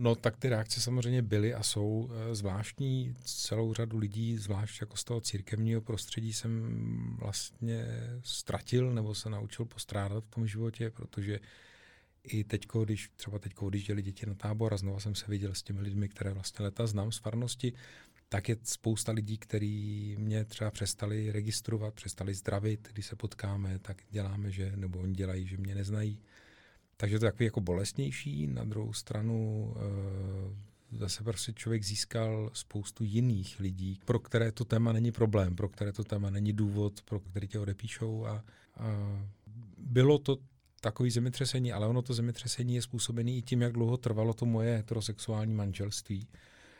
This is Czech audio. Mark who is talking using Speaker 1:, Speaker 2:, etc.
Speaker 1: No tak ty reakce samozřejmě byly a jsou eh, zvláštní. Celou řadu lidí, zvlášť jako z toho církevního prostředí jsem vlastně ztratil nebo se naučil postrádat v tom životě, protože i teď, když třeba teď odjížděli děti na tábor a znovu jsem se viděl s těmi lidmi, které vlastně leta znám z farnosti, tak je spousta lidí, kteří mě třeba přestali registrovat, přestali zdravit, když se potkáme, tak děláme, že, nebo oni dělají, že mě neznají. Takže to je takový jako bolestnější. Na druhou stranu e, zase prostě člověk získal spoustu jiných lidí, pro které to téma není problém, pro které to téma není důvod, pro který tě odepíšou a, a bylo to takový zemětřesení, ale ono to zemětřesení je způsobené i tím, jak dlouho trvalo to moje heterosexuální manželství